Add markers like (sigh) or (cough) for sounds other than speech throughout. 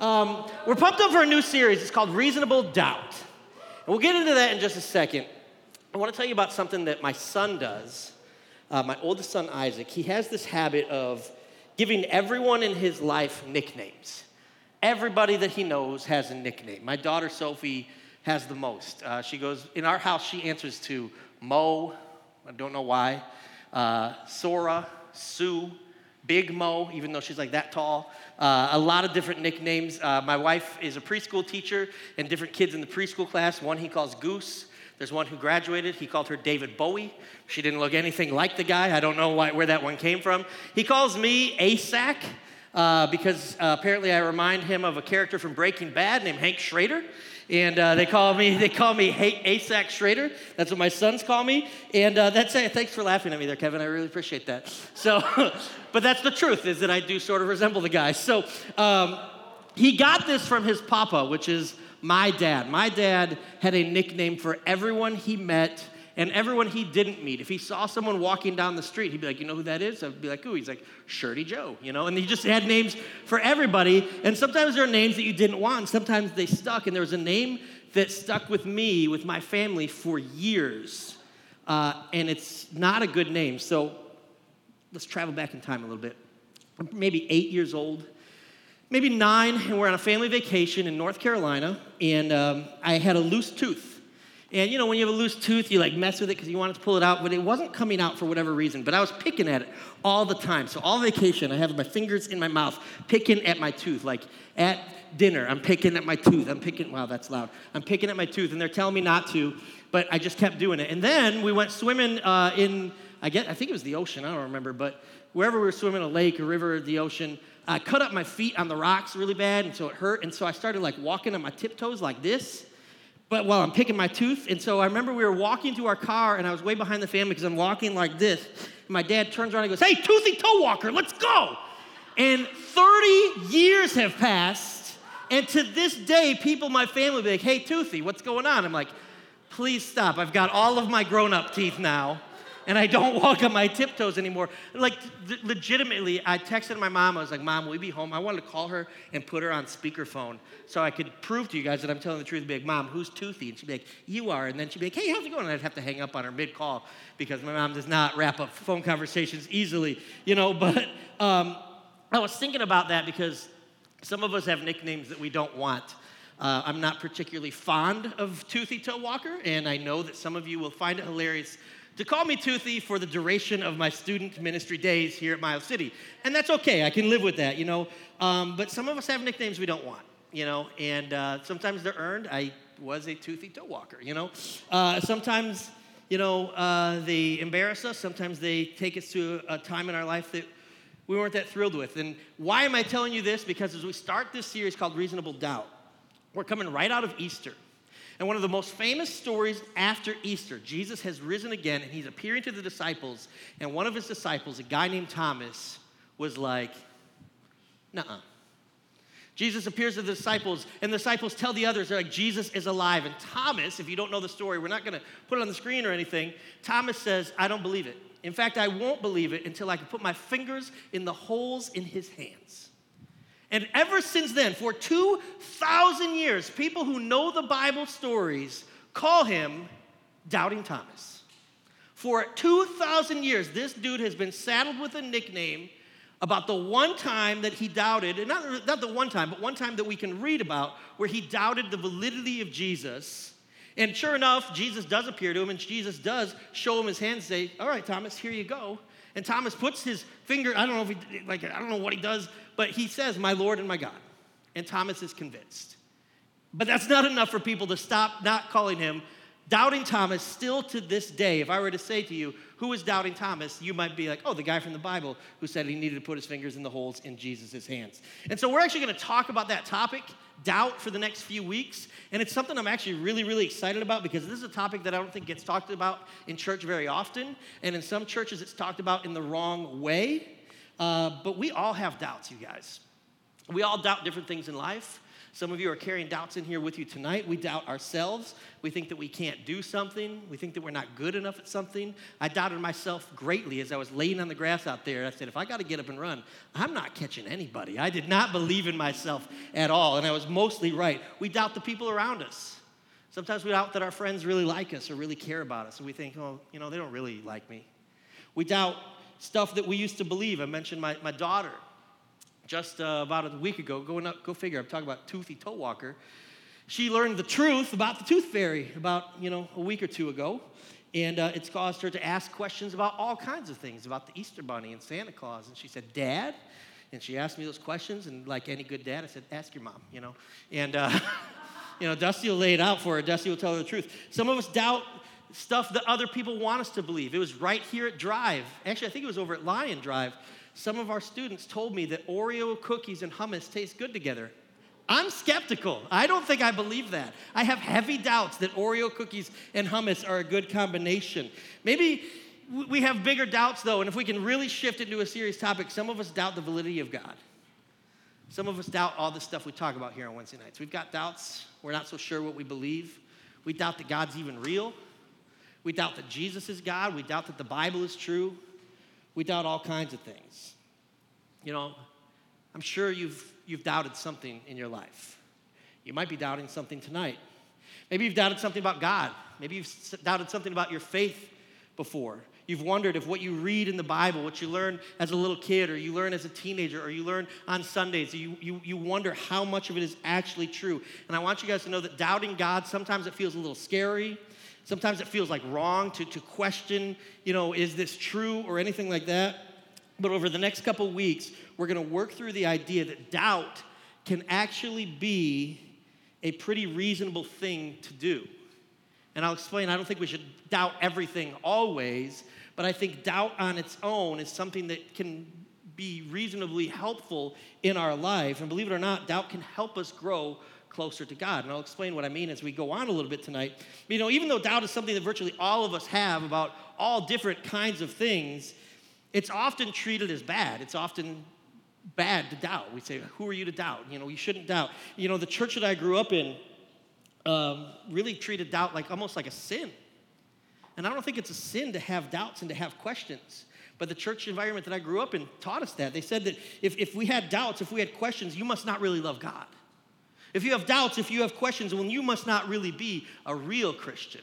Um, we're pumped up for a new series. It's called Reasonable Doubt. And we'll get into that in just a second. I want to tell you about something that my son does. Uh, my oldest son, Isaac, he has this habit of giving everyone in his life nicknames. Everybody that he knows has a nickname. My daughter, Sophie, has the most. Uh, she goes, in our house, she answers to Mo, I don't know why, uh, Sora, Sue, Big Mo, even though she's like that tall. Uh, a lot of different nicknames. Uh, my wife is a preschool teacher, and different kids in the preschool class. One he calls Goose. There's one who graduated. He called her David Bowie. She didn't look anything like the guy. I don't know why, where that one came from. He calls me ASAC uh, because uh, apparently I remind him of a character from Breaking Bad named Hank Schrader and uh, they call me they call me ASAC Schrader. That's what my sons call me, and uh, that's it. Thanks for laughing at me there, Kevin. I really appreciate that. So, (laughs) but that's the truth is that I do sort of resemble the guy. So, um, he got this from his papa, which is my dad. My dad had a nickname for everyone he met and everyone he didn't meet. If he saw someone walking down the street, he'd be like, You know who that is? I'd be like, Ooh, he's like, Shirty Joe, you know? And he just had names for everybody. And sometimes there are names that you didn't want, sometimes they stuck. And there was a name that stuck with me, with my family for years. Uh, and it's not a good name. So let's travel back in time a little bit. Maybe eight years old maybe nine, and we're on a family vacation in North Carolina, and um, I had a loose tooth. And you know, when you have a loose tooth, you like mess with it because you want to pull it out, but it wasn't coming out for whatever reason. But I was picking at it all the time. So all vacation, I have my fingers in my mouth, picking at my tooth. Like at dinner, I'm picking at my tooth. I'm picking, wow, that's loud. I'm picking at my tooth, and they're telling me not to, but I just kept doing it. And then we went swimming uh, in, I guess, I think it was the ocean, I don't remember, but wherever we were swimming, a lake, a river, the ocean, I cut up my feet on the rocks really bad, and so it hurt. And so I started like walking on my tiptoes like this but while I'm picking my tooth. And so I remember we were walking to our car, and I was way behind the family because I'm walking like this. And my dad turns around and goes, Hey, Toothy Toe Walker, let's go. And 30 years have passed, and to this day, people in my family be like, Hey, Toothy, what's going on? I'm like, Please stop. I've got all of my grown up teeth now and I don't (laughs) walk on my tiptoes anymore. Like, th- legitimately, I texted my mom. I was like, Mom, will you be home? I wanted to call her and put her on speakerphone so I could prove to you guys that I'm telling the truth. Be like, Mom, who's toothy? And she'd be like, You are. And then she'd be like, Hey, how's it going? And I'd have to hang up on her mid call because my mom does not wrap up phone conversations easily, you know. But um, I was thinking about that because some of us have nicknames that we don't want. Uh, I'm not particularly fond of Toothy Toe Walker, and I know that some of you will find it hilarious to call me toothy for the duration of my student ministry days here at Miles City. And that's okay, I can live with that, you know. Um, but some of us have nicknames we don't want, you know, and uh, sometimes they're earned. I was a toothy toe walker, you know. Uh, sometimes, you know, uh, they embarrass us, sometimes they take us to a time in our life that we weren't that thrilled with. And why am I telling you this? Because as we start this series called Reasonable Doubt, we're coming right out of Easter. And one of the most famous stories after Easter, Jesus has risen again and he's appearing to the disciples. And one of his disciples, a guy named Thomas, was like, Nuh uh. Jesus appears to the disciples, and the disciples tell the others, they're like, Jesus is alive. And Thomas, if you don't know the story, we're not gonna put it on the screen or anything. Thomas says, I don't believe it. In fact, I won't believe it until I can put my fingers in the holes in his hands. And ever since then, for 2,000 years, people who know the Bible stories call him Doubting Thomas. For 2,000 years, this dude has been saddled with a nickname about the one time that he doubted, and not, not the one time, but one time that we can read about where he doubted the validity of Jesus. And sure enough, Jesus does appear to him, and Jesus does show him his hand and say, All right, Thomas, here you go. And Thomas puts his finger, I don't know if he, like, I don't know what he does, but he says, My Lord and my God. And Thomas is convinced. But that's not enough for people to stop not calling him Doubting Thomas. Still to this day, if I were to say to you, Who is Doubting Thomas? you might be like, Oh, the guy from the Bible who said he needed to put his fingers in the holes in Jesus' hands. And so we're actually going to talk about that topic doubt for the next few weeks. And it's something I'm actually really, really excited about because this is a topic that I don't think gets talked about in church very often. And in some churches, it's talked about in the wrong way. Uh, but we all have doubts, you guys. We all doubt different things in life. Some of you are carrying doubts in here with you tonight. We doubt ourselves. We think that we can't do something. We think that we're not good enough at something. I doubted myself greatly as I was laying on the grass out there. I said, if I got to get up and run, I'm not catching anybody. I did not believe in myself at all, and I was mostly right. We doubt the people around us. Sometimes we doubt that our friends really like us or really care about us, and we think, oh, you know, they don't really like me. We doubt stuff that we used to believe. I mentioned my, my daughter just uh, about a week ago, going up, go figure, I'm talking about Toothy Toe Walker. She learned the truth about the tooth fairy about, you know, a week or two ago. And uh, it's caused her to ask questions about all kinds of things, about the Easter Bunny and Santa Claus. And she said, Dad? And she asked me those questions, and like any good dad, I said, ask your mom, you know. And, uh, (laughs) you know, Dusty will lay it out for her. Dusty will tell her the truth. Some of us doubt stuff that other people want us to believe. It was right here at Drive. Actually, I think it was over at Lion Drive some of our students told me that Oreo cookies and hummus taste good together. I'm skeptical. I don't think I believe that. I have heavy doubts that Oreo cookies and hummus are a good combination. Maybe we have bigger doubts though, and if we can really shift into a serious topic, some of us doubt the validity of God. Some of us doubt all the stuff we talk about here on Wednesday nights. We've got doubts. We're not so sure what we believe. We doubt that God's even real. We doubt that Jesus is God. We doubt that the Bible is true. We doubt all kinds of things. You know, I'm sure you've, you've doubted something in your life. You might be doubting something tonight. Maybe you've doubted something about God. Maybe you've doubted something about your faith before. You've wondered if what you read in the Bible, what you learn as a little kid, or you learn as a teenager, or you learn on Sundays, you, you, you wonder how much of it is actually true. And I want you guys to know that doubting God, sometimes it feels a little scary. Sometimes it feels like wrong to, to question, you know, is this true or anything like that. But over the next couple weeks, we're going to work through the idea that doubt can actually be a pretty reasonable thing to do. And I'll explain, I don't think we should doubt everything always, but I think doubt on its own is something that can be reasonably helpful in our life. And believe it or not, doubt can help us grow closer to God. And I'll explain what I mean as we go on a little bit tonight. You know, even though doubt is something that virtually all of us have about all different kinds of things, it's often treated as bad. It's often bad to doubt. We say, Who are you to doubt? You know, you shouldn't doubt. You know, the church that I grew up in um, really treated doubt like almost like a sin. And I don't think it's a sin to have doubts and to have questions. But the church environment that I grew up in taught us that. They said that if, if we had doubts, if we had questions, you must not really love God. If you have doubts, if you have questions, well, you must not really be a real Christian.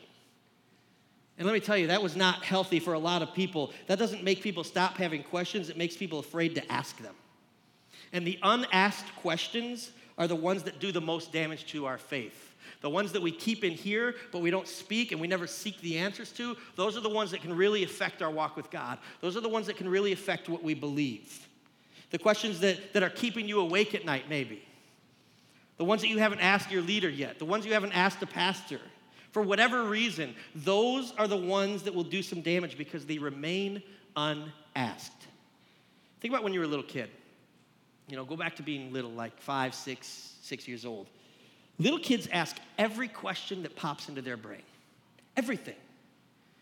And let me tell you, that was not healthy for a lot of people. That doesn't make people stop having questions, it makes people afraid to ask them. And the unasked questions are the ones that do the most damage to our faith. The ones that we keep in here, but we don't speak and we never seek the answers to, those are the ones that can really affect our walk with God. Those are the ones that can really affect what we believe. The questions that, that are keeping you awake at night, maybe the ones that you haven't asked your leader yet, the ones you haven't asked the pastor. For whatever reason, those are the ones that will do some damage because they remain unasked. Think about when you were a little kid. You know, go back to being little, like five, six, six years old. Little kids ask every question that pops into their brain. Everything.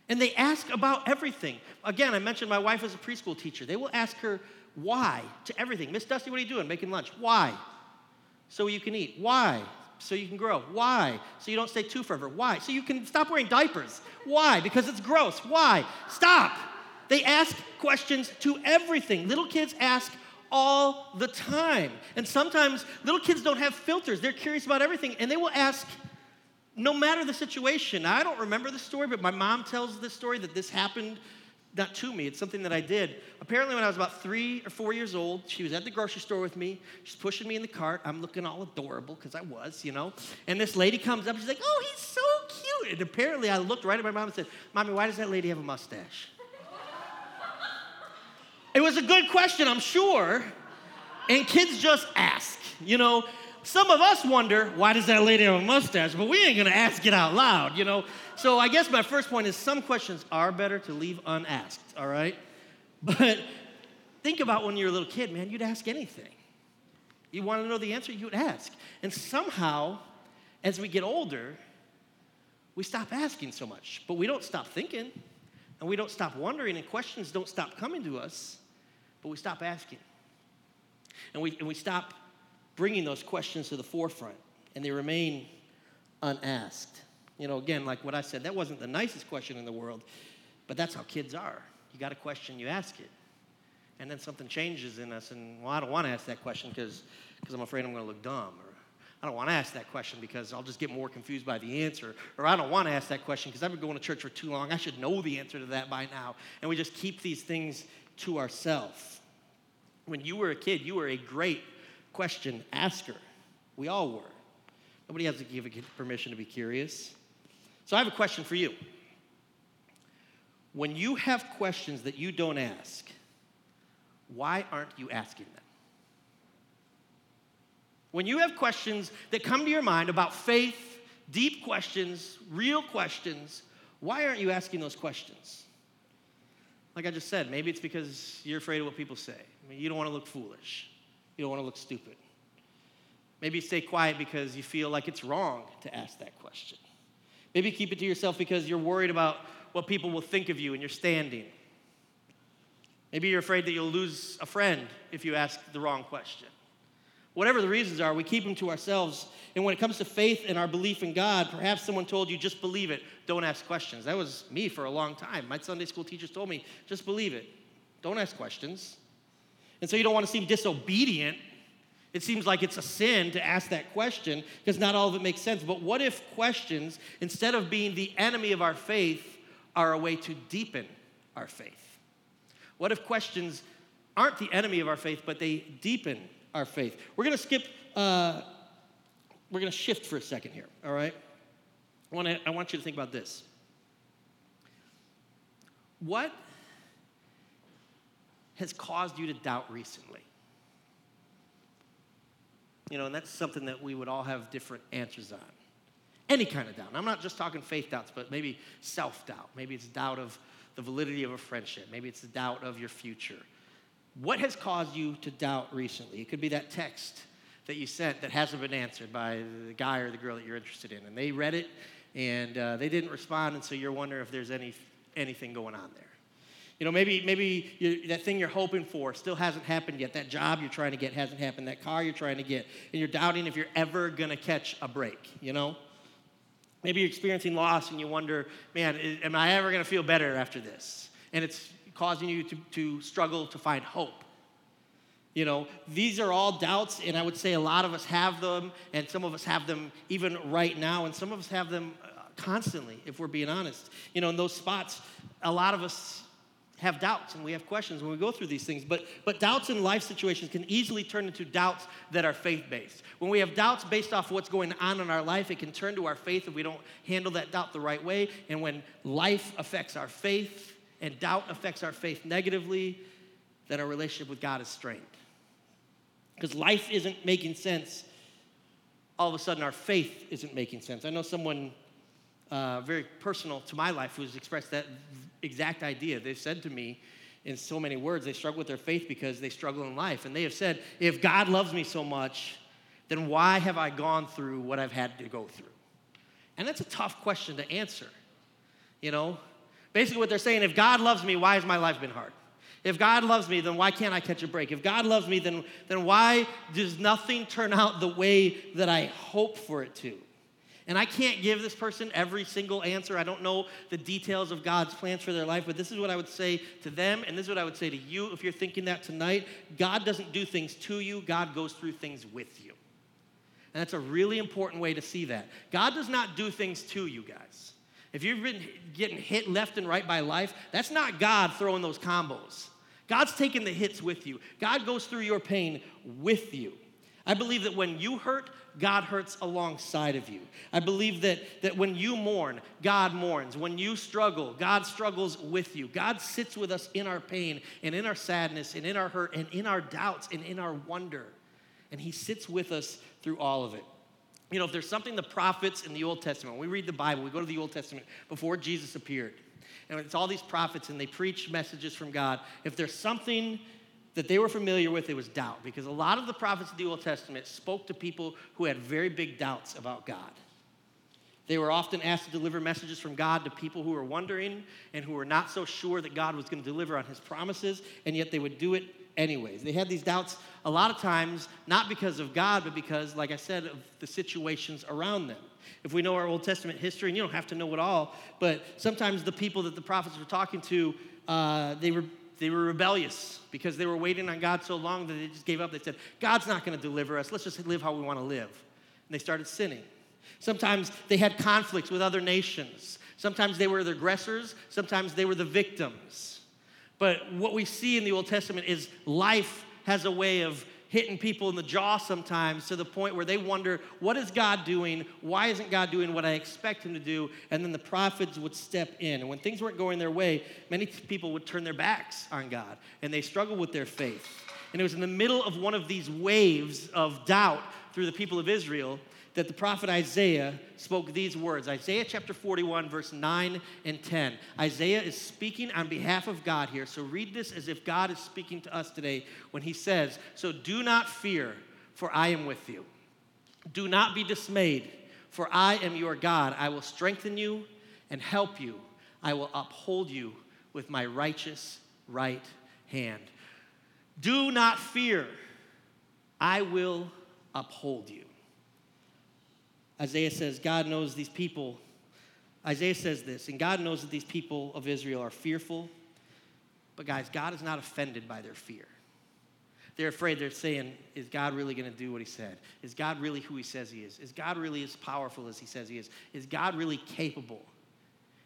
And they ask about everything. Again, I mentioned my wife is a preschool teacher. They will ask her why to everything. Miss Dusty, what are you doing? Making lunch. Why? So you can eat. Why? So you can grow. Why? So you don't stay too forever. Why? So you can stop wearing diapers. Why? Because it's gross. Why? Stop. They ask questions to everything. Little kids ask all the time. And sometimes little kids don't have filters. They're curious about everything and they will ask no matter the situation. I don't remember the story, but my mom tells this story that this happened not to me, it's something that I did. Apparently, when I was about three or four years old, she was at the grocery store with me. She's pushing me in the cart. I'm looking all adorable because I was, you know. And this lady comes up. She's like, "Oh, he's so cute." And apparently, I looked right at my mom and said, "Mommy, why does that lady have a mustache?" it was a good question, I'm sure. And kids just ask, you know. Some of us wonder, why does that lady have a mustache? But we ain't gonna ask it out loud, you know. So I guess my first point is some questions are better to leave unasked, all right? But think about when you're a little kid, man, you'd ask anything. You want to know the answer, you'd ask. And somehow, as we get older, we stop asking so much, but we don't stop thinking, and we don't stop wondering, and questions don't stop coming to us, but we stop asking. And we, and we stop bringing those questions to the forefront and they remain unasked. You know, again, like what I said, that wasn't the nicest question in the world, but that's how kids are. You got a question, you ask it. And then something changes in us, and well, I don't want to ask that question because I'm afraid I'm going to look dumb, or I don't want to ask that question because I'll just get more confused by the answer. Or I don't want to ask that question because I've been going to church for too long. I should know the answer to that by now. And we just keep these things to ourselves. When you were a kid, you were a great question asker. We all were. Nobody has to give permission to be curious. So I have a question for you. When you have questions that you don't ask, why aren't you asking them? When you have questions that come to your mind about faith, deep questions, real questions, why aren't you asking those questions? Like I just said, maybe it's because you're afraid of what people say. I mean, you don't want to look foolish. You don't want to look stupid. Maybe stay quiet because you feel like it's wrong to ask that question. Maybe keep it to yourself because you're worried about what people will think of you and your standing. Maybe you're afraid that you'll lose a friend if you ask the wrong question. Whatever the reasons are, we keep them to ourselves. And when it comes to faith and our belief in God, perhaps someone told you, just believe it, don't ask questions. That was me for a long time. My Sunday school teachers told me, just believe it, don't ask questions. And so you don't want to seem disobedient. It seems like it's a sin to ask that question because not all of it makes sense. But what if questions, instead of being the enemy of our faith, are a way to deepen our faith? What if questions aren't the enemy of our faith, but they deepen our faith. We're going to skip, uh, we're going to shift for a second here, all right? I, wanna, I want you to think about this. What has caused you to doubt recently? You know, and that's something that we would all have different answers on. Any kind of doubt. I'm not just talking faith doubts, but maybe self doubt. Maybe it's doubt of the validity of a friendship. Maybe it's the doubt of your future. What has caused you to doubt recently? It could be that text that you sent that hasn't been answered by the guy or the girl that you're interested in. And they read it and uh, they didn't respond, and so you're wondering if there's any, anything going on there. You know, maybe, maybe you, that thing you're hoping for still hasn't happened yet. That job you're trying to get hasn't happened. That car you're trying to get. And you're doubting if you're ever going to catch a break, you know? Maybe you're experiencing loss and you wonder, man, am I ever going to feel better after this? And it's causing you to, to struggle to find hope. You know, these are all doubts, and I would say a lot of us have them, and some of us have them even right now, and some of us have them uh, constantly, if we're being honest. You know, in those spots, a lot of us have doubts and we have questions when we go through these things. But, but doubts in life situations can easily turn into doubts that are faith based. When we have doubts based off what's going on in our life, it can turn to our faith if we don't handle that doubt the right way. And when life affects our faith, and doubt affects our faith negatively, then our relationship with God is strained. Because life isn't making sense, all of a sudden our faith isn't making sense. I know someone uh, very personal to my life who's expressed that exact idea. They've said to me in so many words, they struggle with their faith because they struggle in life. And they have said, if God loves me so much, then why have I gone through what I've had to go through? And that's a tough question to answer. You know, Basically, what they're saying if God loves me, why has my life been hard? If God loves me, then why can't I catch a break? If God loves me, then, then why does nothing turn out the way that I hope for it to? And I can't give this person every single answer. I don't know the details of God's plans for their life, but this is what I would say to them, and this is what I would say to you if you're thinking that tonight. God doesn't do things to you, God goes through things with you. And that's a really important way to see that. God does not do things to you guys. If you've been getting hit left and right by life, that's not God throwing those combos. God's taking the hits with you. God goes through your pain with you. I believe that when you hurt, God hurts alongside of you. I believe that, that when you mourn, God mourns. When you struggle, God struggles with you. God sits with us in our pain and in our sadness and in our hurt and in our doubts and in our wonder. And He sits with us through all of it you know, if there's something the prophets in the Old Testament, we read the Bible, we go to the Old Testament before Jesus appeared, and it's all these prophets and they preach messages from God. If there's something that they were familiar with, it was doubt, because a lot of the prophets of the Old Testament spoke to people who had very big doubts about God. They were often asked to deliver messages from God to people who were wondering and who were not so sure that God was going to deliver on his promises, and yet they would do it anyways. They had these doubts a lot of times not because of God, but because, like I said, of the situations around them. If we know our Old Testament history, and you don't have to know it all, but sometimes the people that the prophets were talking to, uh, they were they were rebellious because they were waiting on God so long that they just gave up. They said, God's not going to deliver us. Let's just live how we want to live. And they started sinning. Sometimes they had conflicts with other nations. Sometimes they were the aggressors. Sometimes they were the victims. But what we see in the Old Testament is life has a way of hitting people in the jaw sometimes to the point where they wonder, what is God doing? Why isn't God doing what I expect Him to do? And then the prophets would step in. And when things weren't going their way, many people would turn their backs on God and they struggled with their faith. And it was in the middle of one of these waves of doubt through the people of Israel that the prophet Isaiah spoke these words Isaiah chapter 41, verse 9 and 10. Isaiah is speaking on behalf of God here. So read this as if God is speaking to us today when he says, So do not fear, for I am with you. Do not be dismayed, for I am your God. I will strengthen you and help you. I will uphold you with my righteous right hand. Do not fear, I will uphold you. Isaiah says, God knows these people. Isaiah says this, and God knows that these people of Israel are fearful. But guys, God is not offended by their fear. They're afraid. They're saying, Is God really going to do what he said? Is God really who he says he is? Is God really as powerful as he says he is? Is God really capable?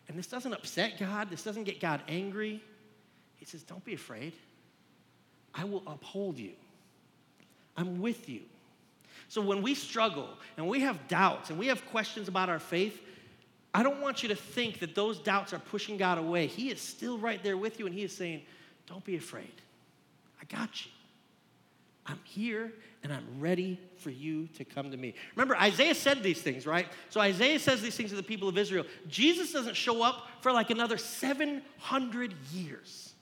And this doesn't upset God. This doesn't get God angry. He says, Don't be afraid. I will uphold you. I'm with you. So when we struggle and we have doubts and we have questions about our faith, I don't want you to think that those doubts are pushing God away. He is still right there with you and He is saying, Don't be afraid. I got you. I'm here and I'm ready for you to come to me. Remember, Isaiah said these things, right? So Isaiah says these things to the people of Israel. Jesus doesn't show up for like another 700 years.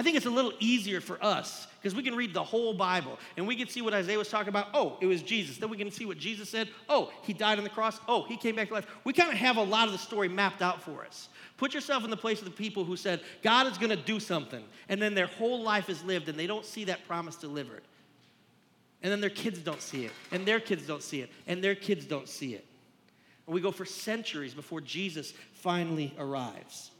I think it's a little easier for us because we can read the whole Bible and we can see what Isaiah was talking about. Oh, it was Jesus. Then we can see what Jesus said. Oh, he died on the cross. Oh, he came back to life. We kind of have a lot of the story mapped out for us. Put yourself in the place of the people who said, God is going to do something, and then their whole life is lived and they don't see that promise delivered. And then their kids don't see it, and their kids don't see it, and their kids don't see it. And we go for centuries before Jesus finally arrives.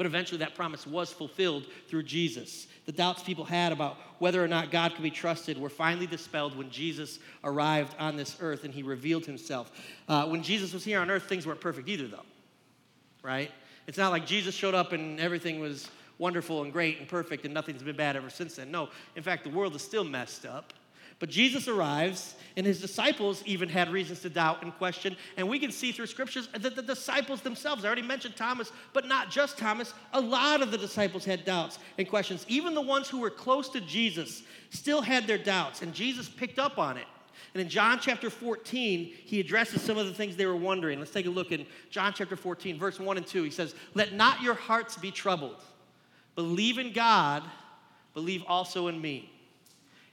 But eventually that promise was fulfilled through Jesus. The doubts people had about whether or not God could be trusted were finally dispelled when Jesus arrived on this earth and he revealed himself. Uh, when Jesus was here on earth, things weren't perfect either, though, right? It's not like Jesus showed up and everything was wonderful and great and perfect and nothing's been bad ever since then. No, in fact, the world is still messed up. But Jesus arrives, and his disciples even had reasons to doubt and question. And we can see through scriptures that the disciples themselves, I already mentioned Thomas, but not just Thomas, a lot of the disciples had doubts and questions. Even the ones who were close to Jesus still had their doubts, and Jesus picked up on it. And in John chapter 14, he addresses some of the things they were wondering. Let's take a look in John chapter 14, verse 1 and 2. He says, Let not your hearts be troubled. Believe in God, believe also in me.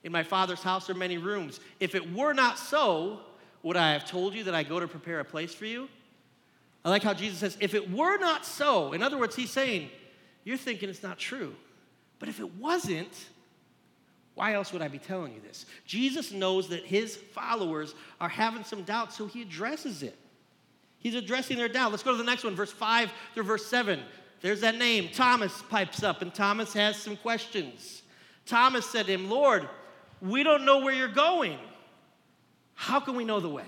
In my Father's house are many rooms. If it were not so, would I have told you that I go to prepare a place for you? I like how Jesus says, if it were not so, in other words, he's saying, you're thinking it's not true. But if it wasn't, why else would I be telling you this? Jesus knows that his followers are having some doubts, so he addresses it. He's addressing their doubt. Let's go to the next one, verse 5 through verse 7. There's that name. Thomas pipes up, and Thomas has some questions. Thomas said to him, Lord, we don't know where you're going. How can we know the way?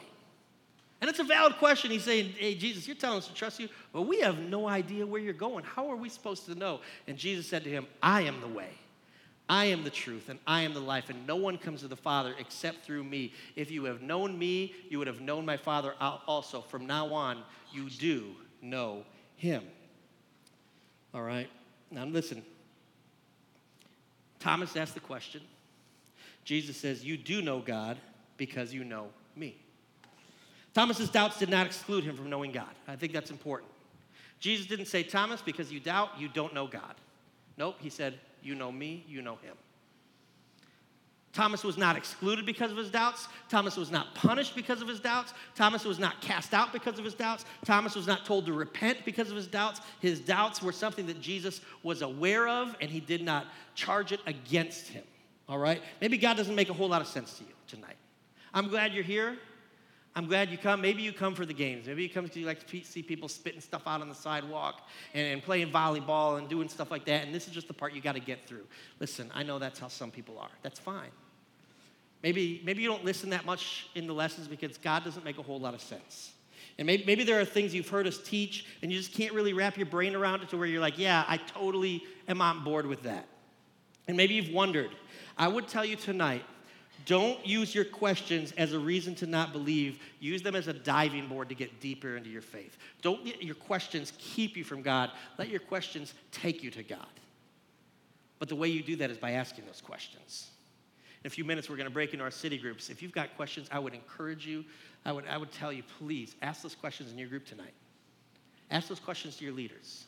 And it's a valid question. He's saying, Hey, Jesus, you're telling us to trust you, but we have no idea where you're going. How are we supposed to know? And Jesus said to him, I am the way. I am the truth and I am the life, and no one comes to the Father except through me. If you have known me, you would have known my Father also. From now on, you do know him. All right? Now listen. Thomas asked the question Jesus says, You do know God because you know me. Thomas's doubts did not exclude him from knowing God. I think that's important. Jesus didn't say, Thomas, because you doubt, you don't know God. Nope, he said, You know me, you know him. Thomas was not excluded because of his doubts. Thomas was not punished because of his doubts. Thomas was not cast out because of his doubts. Thomas was not told to repent because of his doubts. His doubts were something that Jesus was aware of, and he did not charge it against him all right? Maybe God doesn't make a whole lot of sense to you tonight. I'm glad you're here. I'm glad you come. Maybe you come for the games. Maybe you come because you like to see people spitting stuff out on the sidewalk and, and playing volleyball and doing stuff like that. And this is just the part you got to get through. Listen, I know that's how some people are. That's fine. Maybe, maybe you don't listen that much in the lessons because God doesn't make a whole lot of sense. And maybe, maybe there are things you've heard us teach and you just can't really wrap your brain around it to where you're like, yeah, I totally am on board with that. And maybe you've wondered. I would tell you tonight don't use your questions as a reason to not believe. Use them as a diving board to get deeper into your faith. Don't let your questions keep you from God. Let your questions take you to God. But the way you do that is by asking those questions. In a few minutes, we're going to break into our city groups. If you've got questions, I would encourage you, I would, I would tell you, please ask those questions in your group tonight. Ask those questions to your leaders.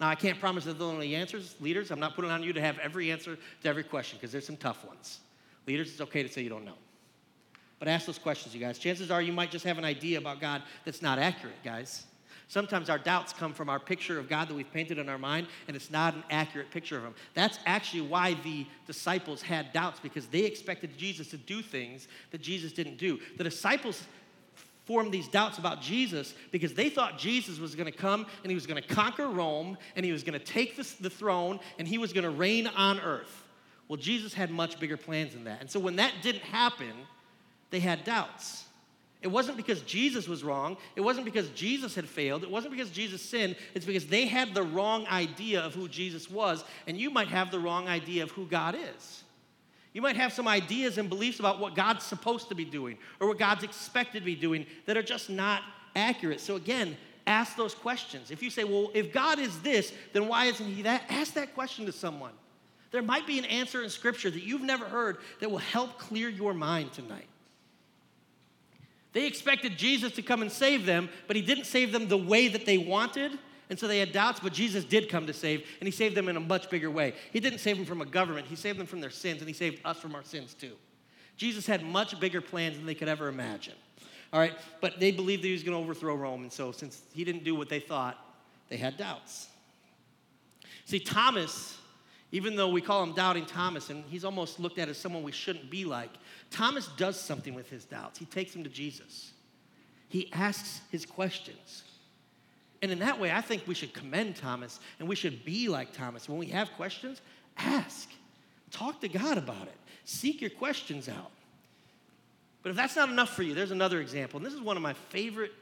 Now, I can't promise that they'll only answers, leaders. I'm not putting on you to have every answer to every question because there's some tough ones. Leaders, it's okay to say you don't know. But ask those questions, you guys. Chances are you might just have an idea about God that's not accurate, guys. Sometimes our doubts come from our picture of God that we've painted in our mind, and it's not an accurate picture of Him. That's actually why the disciples had doubts, because they expected Jesus to do things that Jesus didn't do. The disciples formed these doubts about Jesus because they thought Jesus was going to come and he was going to conquer Rome and he was going to take the, the throne and he was going to reign on earth. Well, Jesus had much bigger plans than that. And so when that didn't happen, they had doubts. It wasn't because Jesus was wrong. It wasn't because Jesus had failed. It wasn't because Jesus sinned. It's because they had the wrong idea of who Jesus was, and you might have the wrong idea of who God is. You might have some ideas and beliefs about what God's supposed to be doing or what God's expected to be doing that are just not accurate. So, again, ask those questions. If you say, well, if God is this, then why isn't He that? Ask that question to someone. There might be an answer in Scripture that you've never heard that will help clear your mind tonight. They expected Jesus to come and save them, but he didn't save them the way that they wanted. And so they had doubts, but Jesus did come to save, and he saved them in a much bigger way. He didn't save them from a government, he saved them from their sins, and he saved us from our sins too. Jesus had much bigger plans than they could ever imagine. All right, but they believed that he was going to overthrow Rome, and so since he didn't do what they thought, they had doubts. See, Thomas, even though we call him Doubting Thomas, and he's almost looked at as someone we shouldn't be like, Thomas does something with his doubts. He takes them to Jesus, he asks his questions. And in that way, I think we should commend Thomas and we should be like Thomas. When we have questions, ask. Talk to God about it. Seek your questions out. But if that's not enough for you, there's another example. And this is one of my favorite,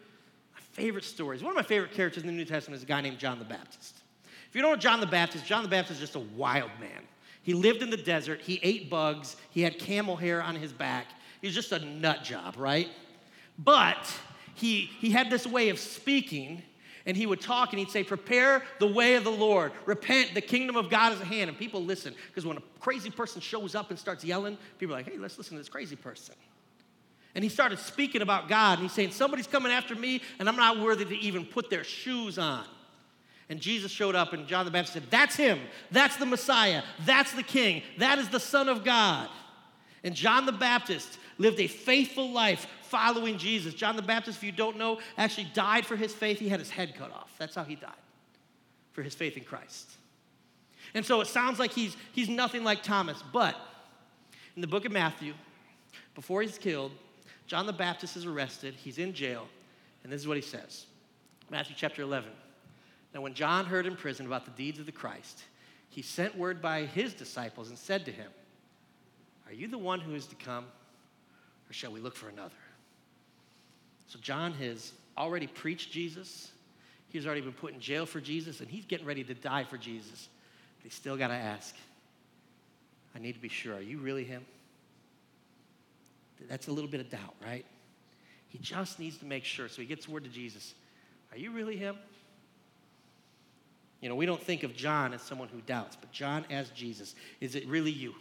my favorite stories. One of my favorite characters in the New Testament is a guy named John the Baptist. If you don't know John the Baptist, John the Baptist is just a wild man. He lived in the desert, he ate bugs, he had camel hair on his back. He's just a nut job, right? But he, he had this way of speaking, and he would talk and he'd say, Prepare the way of the Lord. Repent, the kingdom of God is at hand. And people listen, because when a crazy person shows up and starts yelling, people are like, Hey, let's listen to this crazy person. And he started speaking about God, and he's saying, Somebody's coming after me, and I'm not worthy to even put their shoes on. And Jesus showed up, and John the Baptist said, That's him. That's the Messiah. That's the King. That is the Son of God. And John the Baptist lived a faithful life following Jesus. John the Baptist, if you don't know, actually died for his faith. He had his head cut off. That's how he died, for his faith in Christ. And so it sounds like he's, he's nothing like Thomas. But in the book of Matthew, before he's killed, John the Baptist is arrested. He's in jail. And this is what he says Matthew chapter 11. Now, when John heard in prison about the deeds of the Christ, he sent word by his disciples and said to him, Are you the one who is to come, or shall we look for another? So, John has already preached Jesus. He's already been put in jail for Jesus, and he's getting ready to die for Jesus. But he's still got to ask, I need to be sure, are you really him? That's a little bit of doubt, right? He just needs to make sure. So he gets word to Jesus Are you really him? You know, we don't think of John as someone who doubts, but John as Jesus. Is it really you?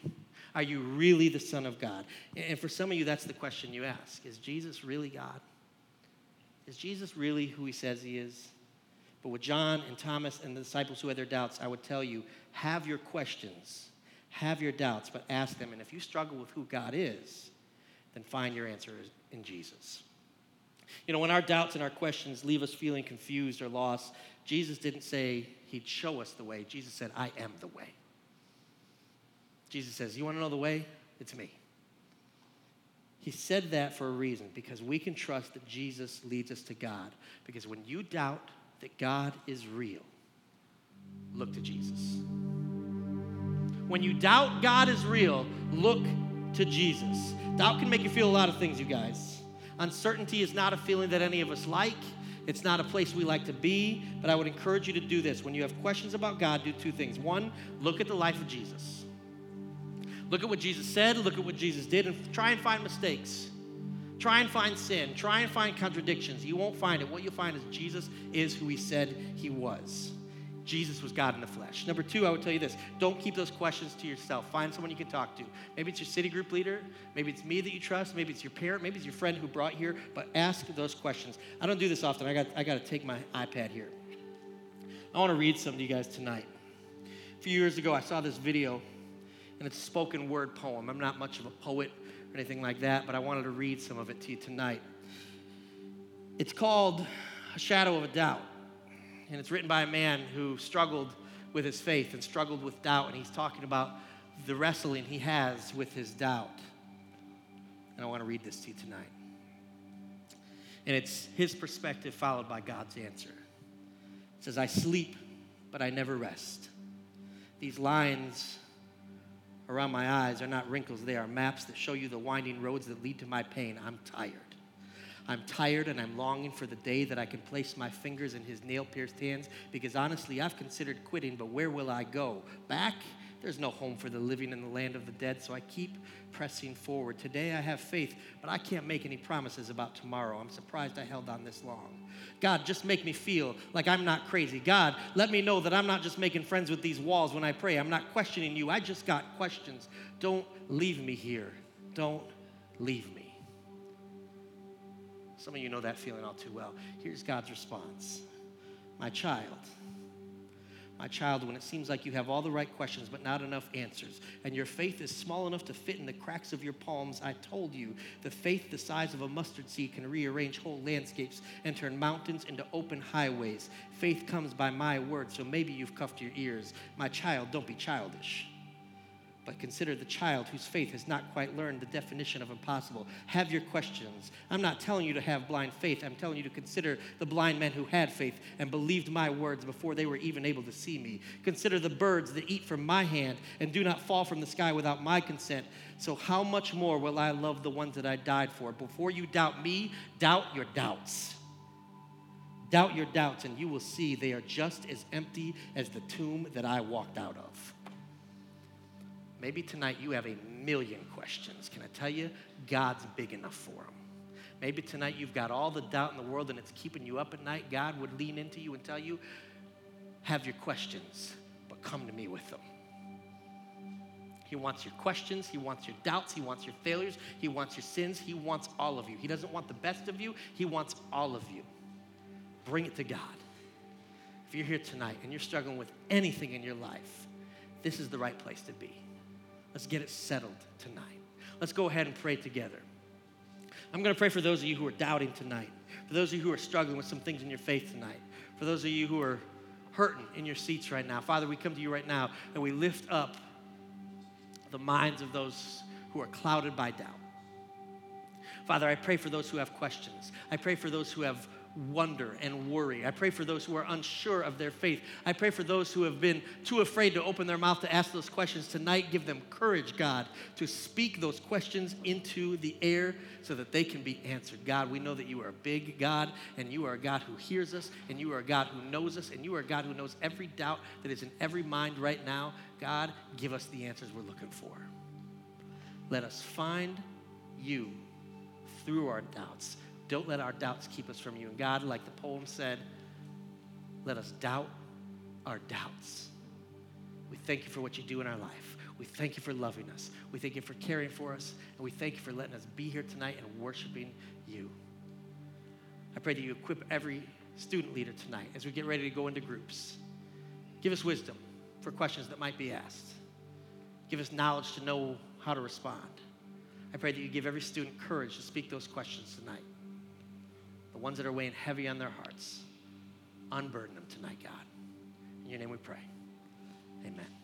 Are you really the Son of God? And for some of you, that's the question you ask Is Jesus really God? Is Jesus really who he says he is? But with John and Thomas and the disciples who had their doubts, I would tell you have your questions, have your doubts, but ask them. And if you struggle with who God is, then find your answer in Jesus. You know, when our doubts and our questions leave us feeling confused or lost, Jesus didn't say he'd show us the way. Jesus said, I am the way. Jesus says, You want to know the way? It's me. He said that for a reason because we can trust that Jesus leads us to God. Because when you doubt that God is real, look to Jesus. When you doubt God is real, look to Jesus. Doubt can make you feel a lot of things, you guys. Uncertainty is not a feeling that any of us like. It's not a place we like to be, but I would encourage you to do this. When you have questions about God, do two things. One, look at the life of Jesus. Look at what Jesus said, look at what Jesus did, and try and find mistakes. Try and find sin. Try and find contradictions. You won't find it. What you'll find is Jesus is who he said he was. Jesus was God in the flesh. Number two, I would tell you this don't keep those questions to yourself. Find someone you can talk to. Maybe it's your city group leader. Maybe it's me that you trust. Maybe it's your parent. Maybe it's your friend who brought here. But ask those questions. I don't do this often. I got, I got to take my iPad here. I want to read some to you guys tonight. A few years ago, I saw this video, and it's a spoken word poem. I'm not much of a poet or anything like that, but I wanted to read some of it to you tonight. It's called A Shadow of a Doubt and it's written by a man who struggled with his faith and struggled with doubt, and he's talking about the wrestling he has with his doubt. And I want to read this to you tonight. And it's his perspective followed by God's answer. It says, I sleep, but I never rest. These lines around my eyes are not wrinkles, they are maps that show you the winding roads that lead to my pain. I'm tired. I'm tired and I'm longing for the day that I can place my fingers in his nail pierced hands because honestly, I've considered quitting, but where will I go? Back? There's no home for the living in the land of the dead, so I keep pressing forward. Today I have faith, but I can't make any promises about tomorrow. I'm surprised I held on this long. God, just make me feel like I'm not crazy. God, let me know that I'm not just making friends with these walls when I pray. I'm not questioning you. I just got questions. Don't leave me here. Don't leave me. Some of you know that feeling all too well. Here's God's response My child, my child, when it seems like you have all the right questions but not enough answers, and your faith is small enough to fit in the cracks of your palms, I told you the faith the size of a mustard seed can rearrange whole landscapes and turn mountains into open highways. Faith comes by my word, so maybe you've cuffed your ears. My child, don't be childish but consider the child whose faith has not quite learned the definition of impossible. Have your questions. I'm not telling you to have blind faith. I'm telling you to consider the blind men who had faith and believed my words before they were even able to see me. Consider the birds that eat from my hand and do not fall from the sky without my consent. So, how much more will I love the ones that I died for? Before you doubt me, doubt your doubts. Doubt your doubts, and you will see they are just as empty as the tomb that I walked out of. Maybe tonight you have a million questions. Can I tell you? God's big enough for them. Maybe tonight you've got all the doubt in the world and it's keeping you up at night. God would lean into you and tell you, have your questions, but come to me with them. He wants your questions, He wants your doubts, He wants your failures, He wants your sins, He wants all of you. He doesn't want the best of you, He wants all of you. Bring it to God. If you're here tonight and you're struggling with anything in your life, this is the right place to be. Let's get it settled tonight. Let's go ahead and pray together. I'm going to pray for those of you who are doubting tonight, for those of you who are struggling with some things in your faith tonight, for those of you who are hurting in your seats right now. Father, we come to you right now and we lift up the minds of those who are clouded by doubt. Father, I pray for those who have questions. I pray for those who have wonder and worry. I pray for those who are unsure of their faith. I pray for those who have been too afraid to open their mouth to ask those questions tonight. Give them courage, God, to speak those questions into the air so that they can be answered. God, we know that you are a big God and you are a God who hears us and you are a God who knows us and you are a God who knows every doubt that is in every mind right now. God, give us the answers we're looking for. Let us find you through our doubts don't let our doubts keep us from you. And God, like the poem said, let us doubt our doubts. We thank you for what you do in our life. We thank you for loving us. We thank you for caring for us. And we thank you for letting us be here tonight and worshiping you. I pray that you equip every student leader tonight as we get ready to go into groups. Give us wisdom for questions that might be asked. Give us knowledge to know how to respond. I pray that you give every student courage to speak those questions tonight ones that are weighing heavy on their hearts. Unburden them tonight, God. In your name we pray. Amen.